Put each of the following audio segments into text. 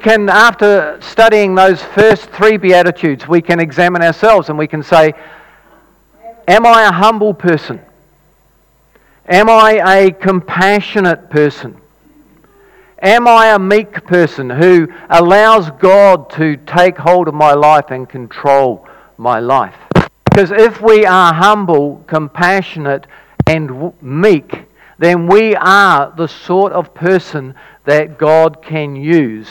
can, after studying those first three Beatitudes, we can examine ourselves and we can say, Am I a humble person? Am I a compassionate person? Am I a meek person who allows God to take hold of my life and control my life? Because if we are humble, compassionate, and meek, then we are the sort of person that God can use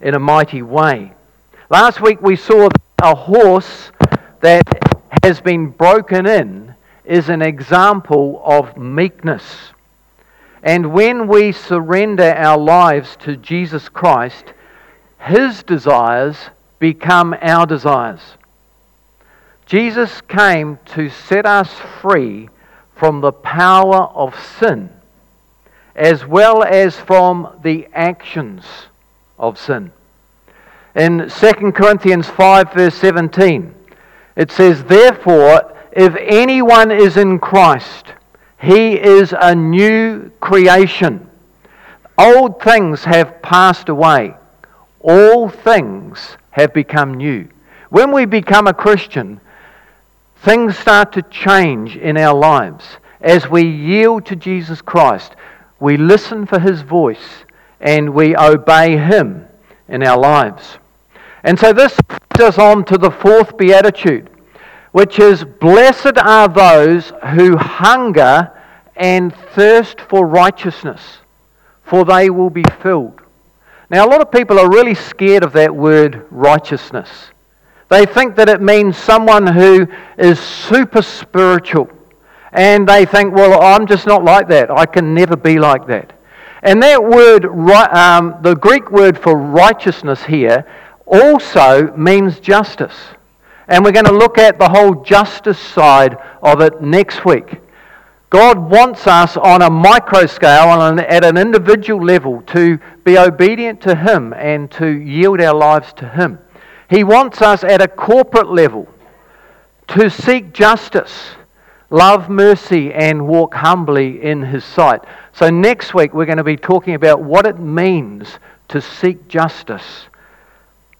in a mighty way. Last week we saw a horse that has been broken in is an example of meekness. And when we surrender our lives to Jesus Christ, His desires become our desires. Jesus came to set us free from the power of sin, as well as from the actions of sin. In 2 Corinthians 5, verse 17, it says, Therefore, if anyone is in Christ, he is a new creation. Old things have passed away, all things have become new. When we become a Christian, things start to change in our lives. As we yield to Jesus Christ, we listen for his voice and we obey him in our lives. And so this brings us on to the fourth beatitude which is Blessed are those who hunger and thirst for righteousness, for they will be filled. Now, a lot of people are really scared of that word righteousness. They think that it means someone who is super spiritual. And they think, well, I'm just not like that. I can never be like that. And that word, um, the Greek word for righteousness here, also means justice. And we're going to look at the whole justice side of it next week. God wants us on a micro scale and at an individual level to be obedient to Him and to yield our lives to Him. He wants us at a corporate level to seek justice, love mercy, and walk humbly in His sight. So, next week we're going to be talking about what it means to seek justice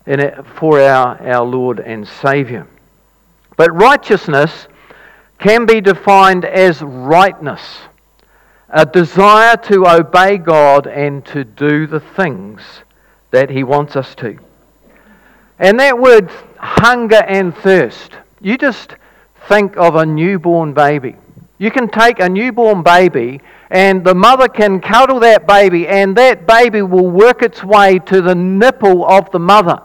in for our, our Lord and Saviour. But righteousness can be defined as rightness, a desire to obey God and to do the things that He wants us to. And that word hunger and thirst, you just think of a newborn baby. You can take a newborn baby and the mother can cuddle that baby, and that baby will work its way to the nipple of the mother.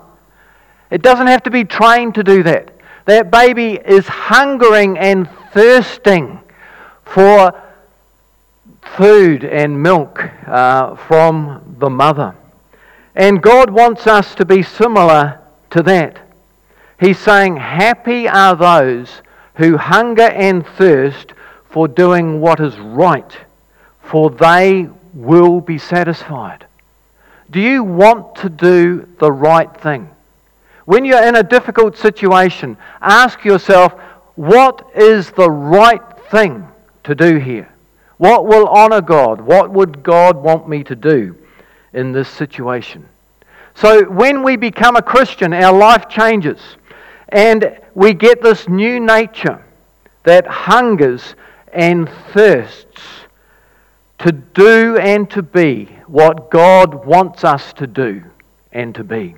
It doesn't have to be trained to do that. That baby is hungering and thirsting for food and milk uh, from the mother. And God wants us to be similar to that. He's saying, Happy are those who hunger and thirst for doing what is right, for they will be satisfied. Do you want to do the right thing? When you're in a difficult situation, ask yourself, what is the right thing to do here? What will honor God? What would God want me to do in this situation? So, when we become a Christian, our life changes and we get this new nature that hungers and thirsts to do and to be what God wants us to do and to be.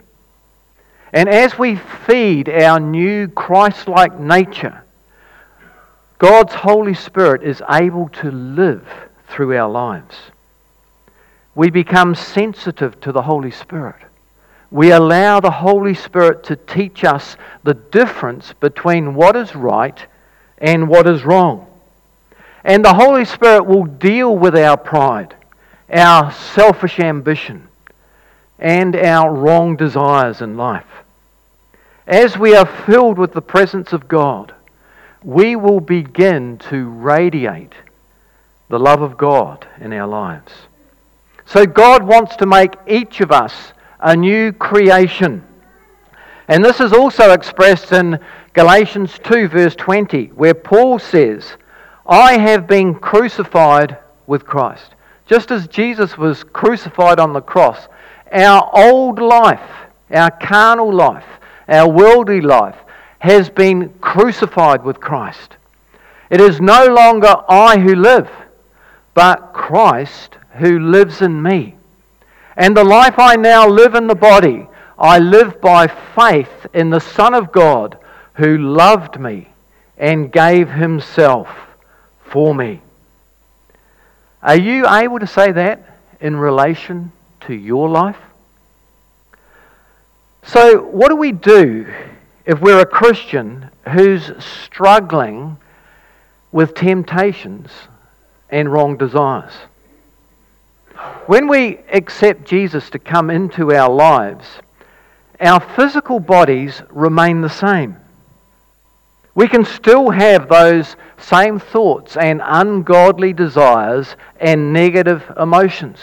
And as we feed our new Christ like nature, God's Holy Spirit is able to live through our lives. We become sensitive to the Holy Spirit. We allow the Holy Spirit to teach us the difference between what is right and what is wrong. And the Holy Spirit will deal with our pride, our selfish ambition, and our wrong desires in life. As we are filled with the presence of God, we will begin to radiate the love of God in our lives. So, God wants to make each of us a new creation. And this is also expressed in Galatians 2, verse 20, where Paul says, I have been crucified with Christ. Just as Jesus was crucified on the cross, Our old life, our carnal life, our worldly life has been crucified with Christ. It is no longer I who live, but Christ who lives in me. And the life I now live in the body, I live by faith in the Son of God who loved me and gave himself for me. Are you able to say that in relation to your life? So, what do we do if we're a Christian who's struggling with temptations and wrong desires? When we accept Jesus to come into our lives, our physical bodies remain the same. We can still have those same thoughts and ungodly desires and negative emotions.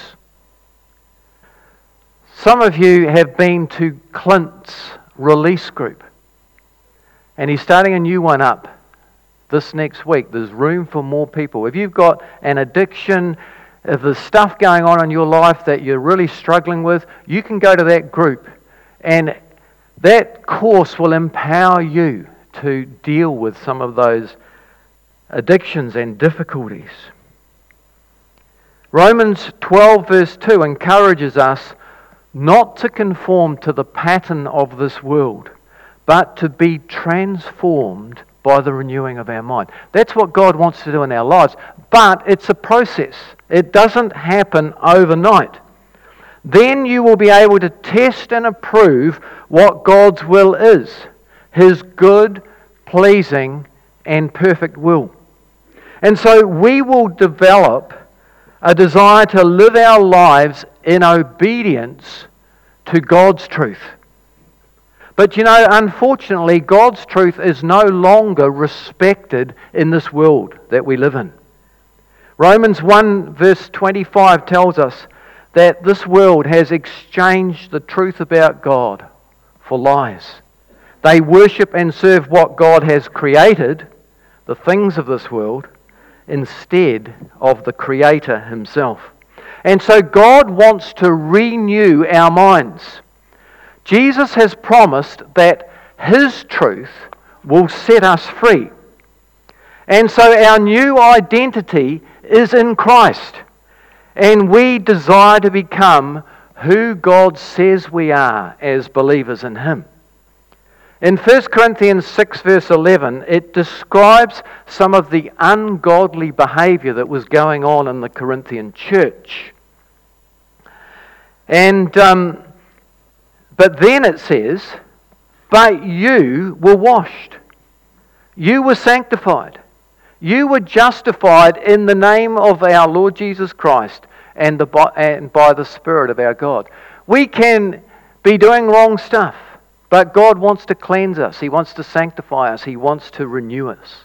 Some of you have been to Clint's release group, and he's starting a new one up this next week. There's room for more people. If you've got an addiction, if there's stuff going on in your life that you're really struggling with, you can go to that group, and that course will empower you to deal with some of those addictions and difficulties. Romans 12, verse 2, encourages us not to conform to the pattern of this world, but to be transformed by the renewing of our mind. That's what God wants to do in our lives, but it's a process. It doesn't happen overnight. Then you will be able to test and approve what God's will is his good, pleasing, and perfect will. And so we will develop a desire to live our lives in obedience to God's truth. But you know, unfortunately, God's truth is no longer respected in this world that we live in. Romans 1, verse 25 tells us that this world has exchanged the truth about God for lies. They worship and serve what God has created, the things of this world, instead of the Creator Himself. And so God wants to renew our minds. Jesus has promised that His truth will set us free. And so our new identity is in Christ. And we desire to become who God says we are as believers in Him. In 1 Corinthians 6, verse 11, it describes some of the ungodly behavior that was going on in the Corinthian church. And, um, but then it says, But you were washed, you were sanctified, you were justified in the name of our Lord Jesus Christ and, the, and by the Spirit of our God. We can be doing wrong stuff. But God wants to cleanse us, He wants to sanctify us, He wants to renew us.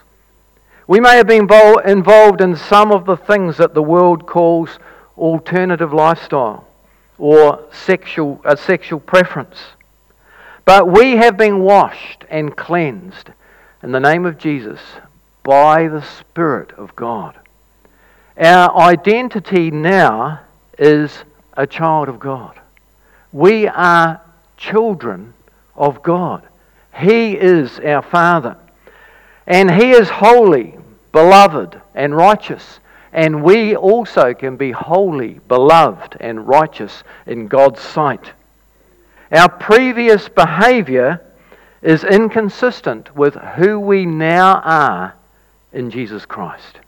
We may have been involved in some of the things that the world calls alternative lifestyle or sexual, a sexual preference. But we have been washed and cleansed in the name of Jesus by the Spirit of God. Our identity now is a child of God. We are children of God. He is our Father. And He is holy, beloved, and righteous. And we also can be holy, beloved, and righteous in God's sight. Our previous behavior is inconsistent with who we now are in Jesus Christ.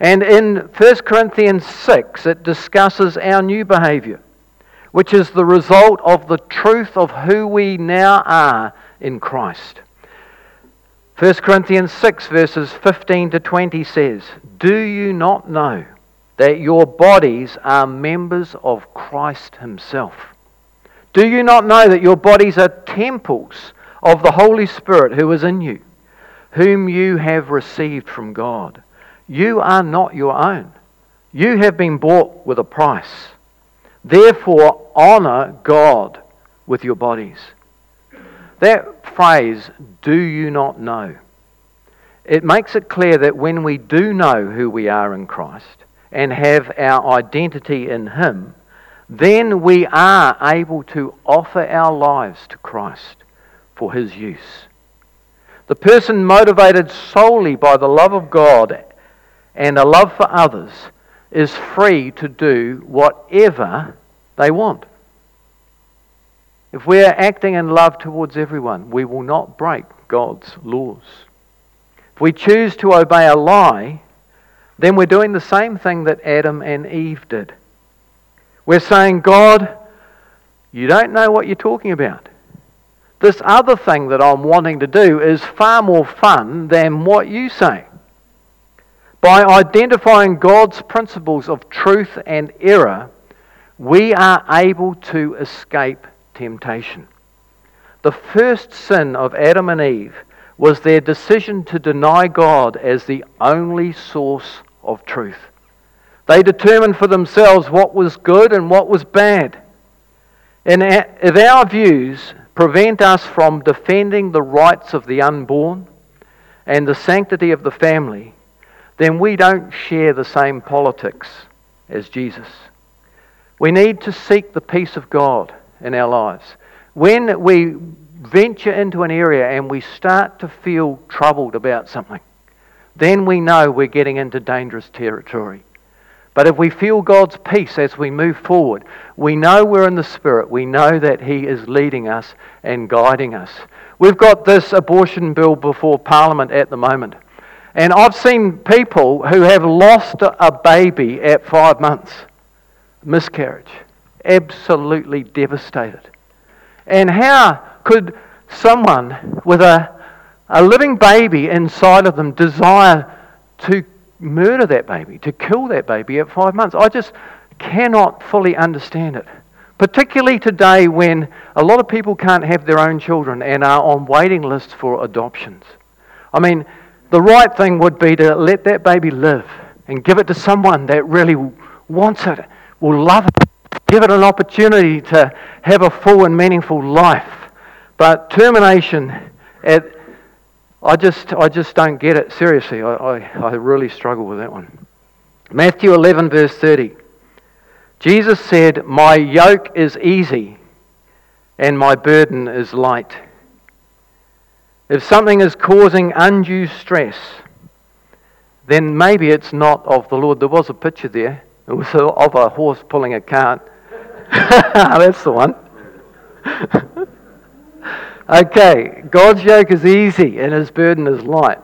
And in 1 Corinthians 6, it discusses our new behavior which is the result of the truth of who we now are in Christ. 1 Corinthians 6, verses 15 to 20 says, Do you not know that your bodies are members of Christ Himself? Do you not know that your bodies are temples of the Holy Spirit who is in you, whom you have received from God? You are not your own. You have been bought with a price. Therefore, honor God with your bodies. That phrase, do you not know? It makes it clear that when we do know who we are in Christ and have our identity in Him, then we are able to offer our lives to Christ for his use. The person motivated solely by the love of God and a love for others is free to do whatever they want. If we are acting in love towards everyone, we will not break God's laws. If we choose to obey a lie, then we're doing the same thing that Adam and Eve did. We're saying, God, you don't know what you're talking about. This other thing that I'm wanting to do is far more fun than what you say. By identifying God's principles of truth and error, we are able to escape temptation. The first sin of Adam and Eve was their decision to deny God as the only source of truth. They determined for themselves what was good and what was bad. And if our views prevent us from defending the rights of the unborn and the sanctity of the family, then we don't share the same politics as Jesus. We need to seek the peace of God in our lives. When we venture into an area and we start to feel troubled about something, then we know we're getting into dangerous territory. But if we feel God's peace as we move forward, we know we're in the Spirit. We know that He is leading us and guiding us. We've got this abortion bill before Parliament at the moment. And I've seen people who have lost a baby at five months, miscarriage, absolutely devastated. And how could someone with a, a living baby inside of them desire to murder that baby, to kill that baby at five months? I just cannot fully understand it. Particularly today when a lot of people can't have their own children and are on waiting lists for adoptions. I mean, the right thing would be to let that baby live and give it to someone that really wants it, will love it, give it an opportunity to have a full and meaningful life. But termination, at, I, just, I just don't get it. Seriously, I, I, I really struggle with that one. Matthew 11, verse 30. Jesus said, My yoke is easy and my burden is light. If something is causing undue stress, then maybe it's not of the Lord. There was a picture there. It was of a horse pulling a cart. That's the one. okay, God's yoke is easy and his burden is light.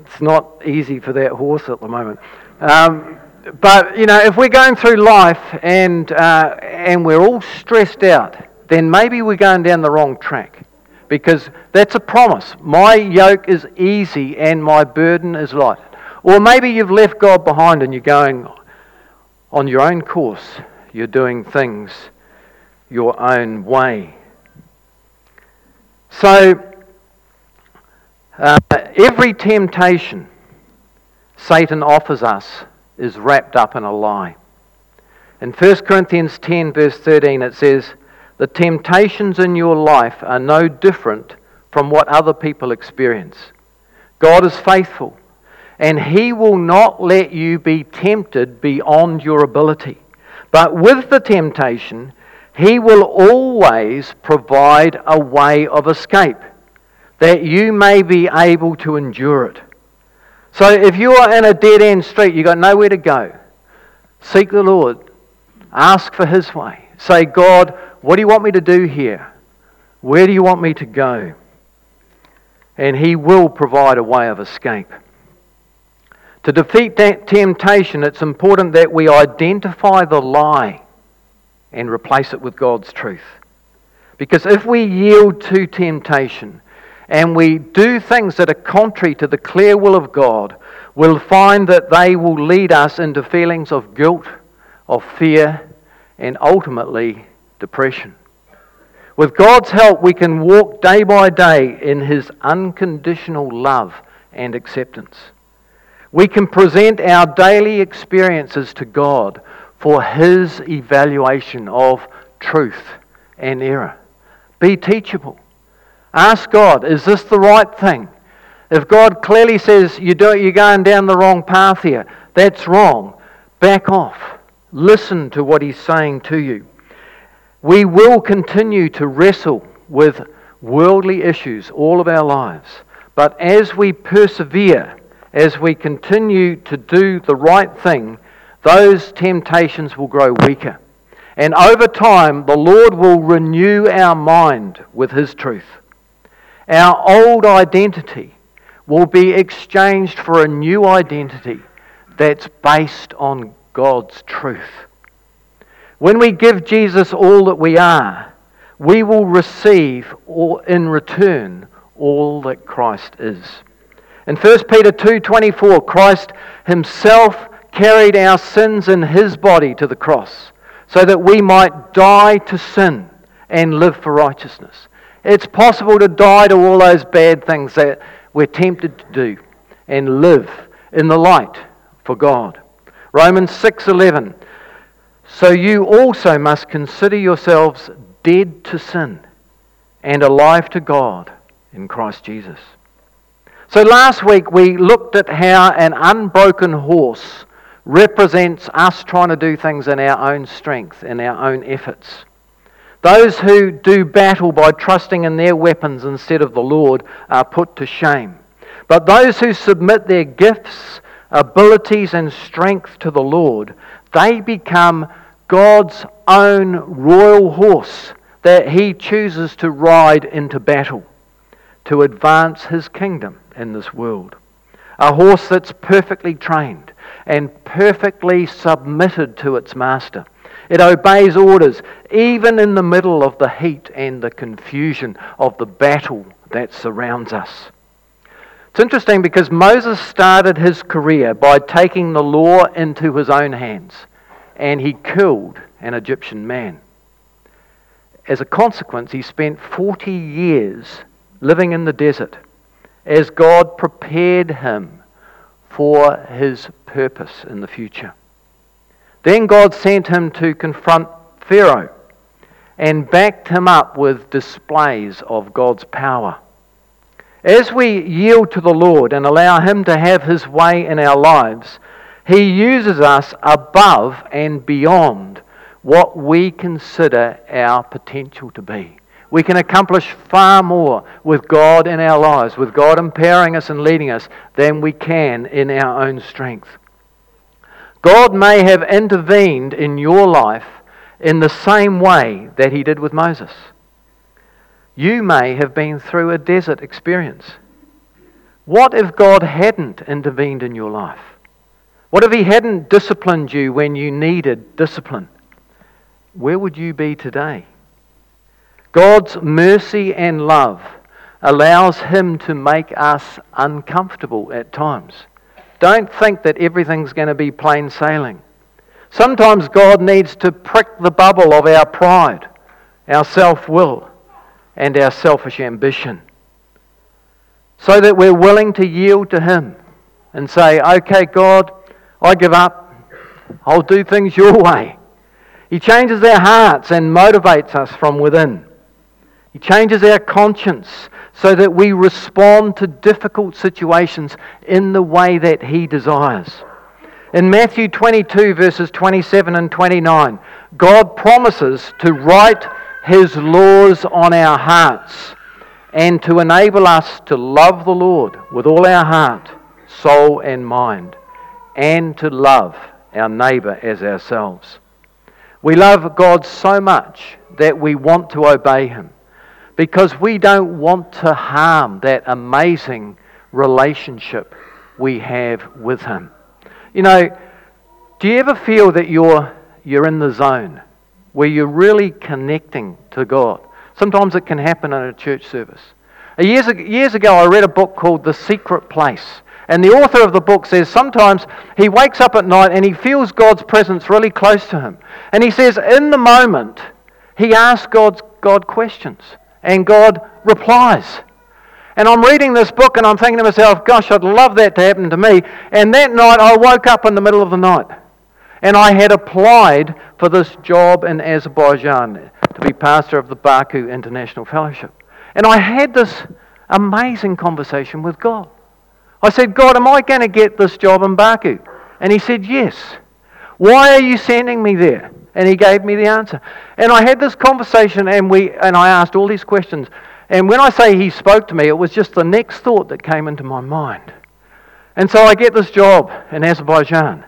It's not easy for that horse at the moment. Um, but, you know, if we're going through life and, uh, and we're all stressed out, then maybe we're going down the wrong track because that's a promise. My yoke is easy and my burden is light. Or maybe you've left God behind and you're going on your own course. You're doing things your own way. So, uh, every temptation Satan offers us is wrapped up in a lie. In 1 Corinthians 10, verse 13, it says, the temptations in your life are no different from what other people experience. God is faithful, and He will not let you be tempted beyond your ability. But with the temptation, He will always provide a way of escape that you may be able to endure it. So if you are in a dead end street, you've got nowhere to go, seek the Lord, ask for His way. Say, God, what do you want me to do here? Where do you want me to go? And He will provide a way of escape. To defeat that temptation, it's important that we identify the lie and replace it with God's truth. Because if we yield to temptation and we do things that are contrary to the clear will of God, we'll find that they will lead us into feelings of guilt, of fear, and ultimately depression. With God's help, we can walk day by day in His unconditional love and acceptance. We can present our daily experiences to God for His evaluation of truth and error. Be teachable. Ask God, is this the right thing? If God clearly says you do, you're going down the wrong path here, that's wrong. Back off. Listen to what He's saying to you. We will continue to wrestle with worldly issues all of our lives. But as we persevere, as we continue to do the right thing, those temptations will grow weaker. And over time, the Lord will renew our mind with His truth. Our old identity will be exchanged for a new identity that's based on God's truth. When we give Jesus all that we are, we will receive in return all that Christ is. In 1 Peter 2:24, Christ himself carried our sins in his body to the cross so that we might die to sin and live for righteousness. It's possible to die to all those bad things that we're tempted to do and live in the light for God. Romans 6:11 So you also must consider yourselves dead to sin and alive to God in Christ Jesus. So last week we looked at how an unbroken horse represents us trying to do things in our own strength, in our own efforts. Those who do battle by trusting in their weapons instead of the Lord are put to shame. But those who submit their gifts, abilities, and strength to the Lord, they become God's own royal horse that He chooses to ride into battle to advance His kingdom in this world. A horse that's perfectly trained and perfectly submitted to its master. It obeys orders, even in the middle of the heat and the confusion of the battle that surrounds us. It's interesting because Moses started his career by taking the law into his own hands, and he killed an Egyptian man. As a consequence, he spent 40 years living in the desert as God prepared him for his purpose in the future. Then God sent him to confront Pharaoh and backed him up with displays of God's power. As we yield to the Lord and allow Him to have His way in our lives, He uses us above and beyond what we consider our potential to be. We can accomplish far more with God in our lives, with God empowering us and leading us, than we can in our own strength. God may have intervened in your life in the same way that He did with Moses. You may have been through a desert experience. What if God hadn't intervened in your life? What if He hadn't disciplined you when you needed discipline? Where would you be today? God's mercy and love allows Him to make us uncomfortable at times. Don't think that everything's going to be plain sailing. Sometimes God needs to prick the bubble of our pride, our self will, and our selfish ambition so that we're willing to yield to Him and say, Okay, God, I give up. I'll do things your way. He changes our hearts and motivates us from within. He changes our conscience so that we respond to difficult situations in the way that He desires. In Matthew 22, verses 27 and 29, God promises to write His laws on our hearts and to enable us to love the Lord with all our heart, soul, and mind, and to love our neighbour as ourselves. We love God so much that we want to obey Him because we don't want to harm that amazing relationship we have with Him. You know, do you ever feel that you're, you're in the zone where you're really connecting to God? Sometimes it can happen in a church service. Years, years ago, I read a book called The Secret Place. And the author of the book says sometimes he wakes up at night and he feels God's presence really close to him. And he says, in the moment, he asks God's, God questions and God replies. And I'm reading this book and I'm thinking to myself, gosh, I'd love that to happen to me. And that night I woke up in the middle of the night and I had applied for this job in Azerbaijan to be pastor of the Baku International Fellowship. And I had this amazing conversation with God. I said, God, am I going to get this job in Baku? And he said, yes. Why are you sending me there? And he gave me the answer. And I had this conversation and, we, and I asked all these questions. And when I say he spoke to me, it was just the next thought that came into my mind. And so I get this job in Azerbaijan.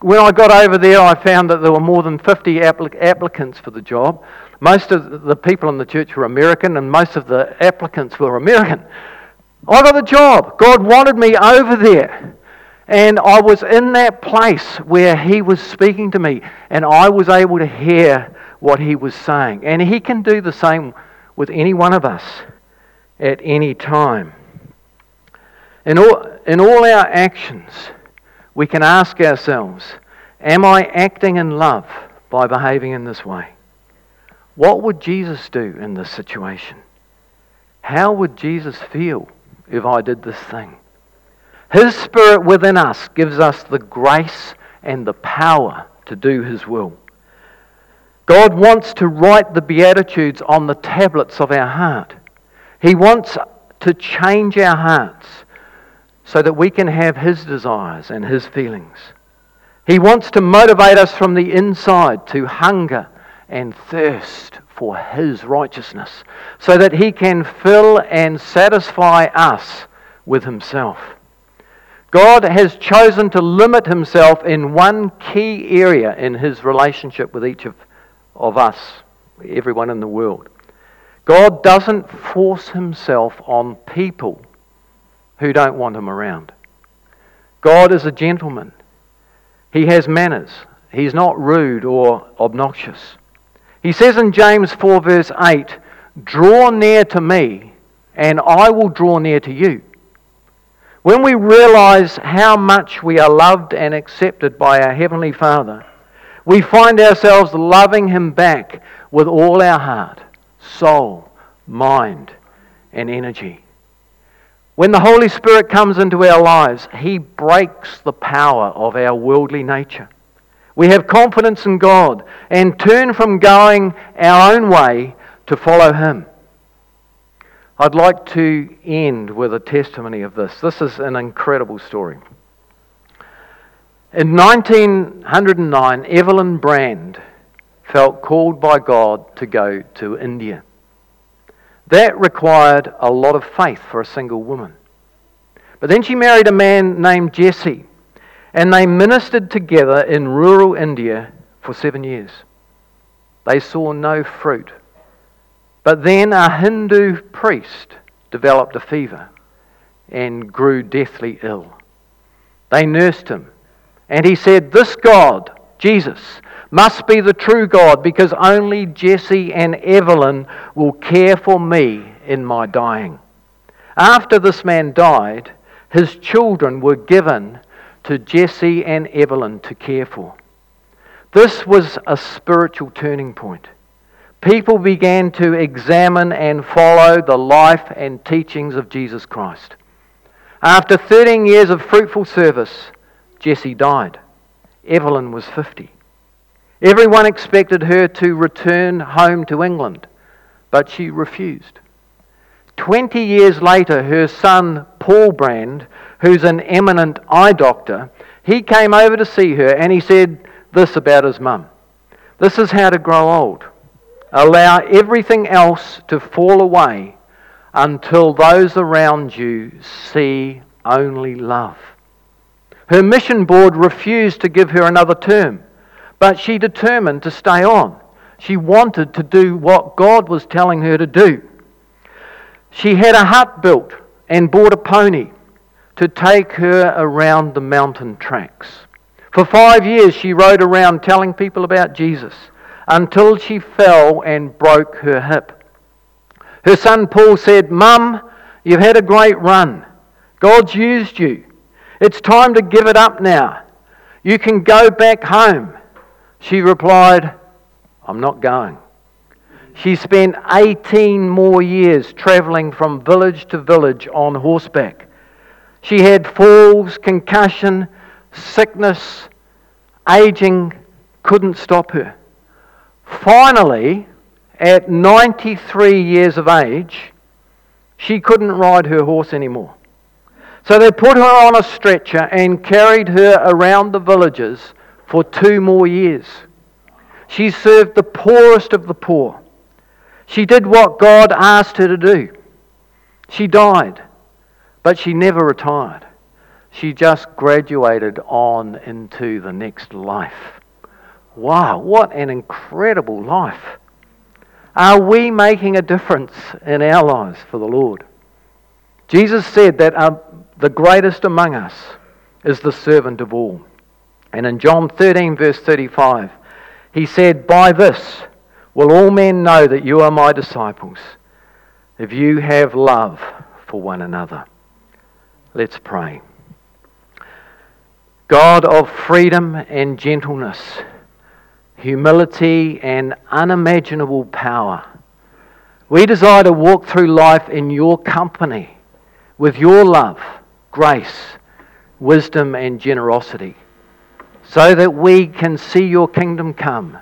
When I got over there, I found that there were more than 50 applic- applicants for the job. Most of the people in the church were American, and most of the applicants were American. I got the job. God wanted me over there. And I was in that place where He was speaking to me, and I was able to hear what He was saying. And He can do the same with any one of us at any time. In all, in all our actions, we can ask ourselves Am I acting in love by behaving in this way? What would Jesus do in this situation? How would Jesus feel if I did this thing? His Spirit within us gives us the grace and the power to do His will. God wants to write the Beatitudes on the tablets of our heart. He wants to change our hearts so that we can have His desires and His feelings. He wants to motivate us from the inside to hunger and thirst for His righteousness so that He can fill and satisfy us with Himself. God has chosen to limit Himself in one key area in His relationship with each of, of us, everyone in the world. God doesn't force Himself on people who don't want Him around. God is a gentleman. He has manners. He's not rude or obnoxious. He says in James 4, verse 8, Draw near to me, and I will draw near to you. When we realize how much we are loved and accepted by our Heavenly Father, we find ourselves loving Him back with all our heart, soul, mind, and energy. When the Holy Spirit comes into our lives, He breaks the power of our worldly nature. We have confidence in God and turn from going our own way to follow Him. I'd like to end with a testimony of this. This is an incredible story. In 1909, Evelyn Brand felt called by God to go to India. That required a lot of faith for a single woman. But then she married a man named Jesse, and they ministered together in rural India for seven years. They saw no fruit. But then a Hindu priest developed a fever and grew deathly ill. They nursed him, and he said, This God, Jesus, must be the true God because only Jesse and Evelyn will care for me in my dying. After this man died, his children were given to Jesse and Evelyn to care for. This was a spiritual turning point. People began to examine and follow the life and teachings of Jesus Christ. After 13 years of fruitful service, Jesse died. Evelyn was 50. Everyone expected her to return home to England, but she refused. Twenty years later, her son, Paul Brand, who's an eminent eye doctor, he came over to see her and he said this about his mum. This is how to grow old. Allow everything else to fall away until those around you see only love. Her mission board refused to give her another term. But she determined to stay on. She wanted to do what God was telling her to do. She had a hut built and bought a pony to take her around the mountain tracks. For five years, she rode around telling people about Jesus until she fell and broke her hip. Her son Paul said, Mum, you've had a great run. God's used you. It's time to give it up now. You can go back home. She replied, I'm not going. She spent 18 more years traveling from village to village on horseback. She had falls, concussion, sickness, aging couldn't stop her. Finally, at 93 years of age, she couldn't ride her horse anymore. So they put her on a stretcher and carried her around the villages for two more years. She served the poorest of the poor. She did what God asked her to do. She died, but she never retired. She just graduated on into the next life. Wow, what an incredible life. Are we making a difference in our lives for the Lord? Jesus said that uh, the greatest among us is the servant of all. And in John 13, verse 35, he said, By this will all men know that you are my disciples, if you have love for one another. Let's pray. God of freedom and gentleness, humility and unimaginable power, we desire to walk through life in your company with your love, grace, wisdom, and generosity, so that we can see your kingdom come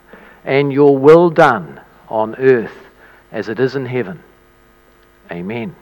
and your will done on earth as it is in heaven. Amen.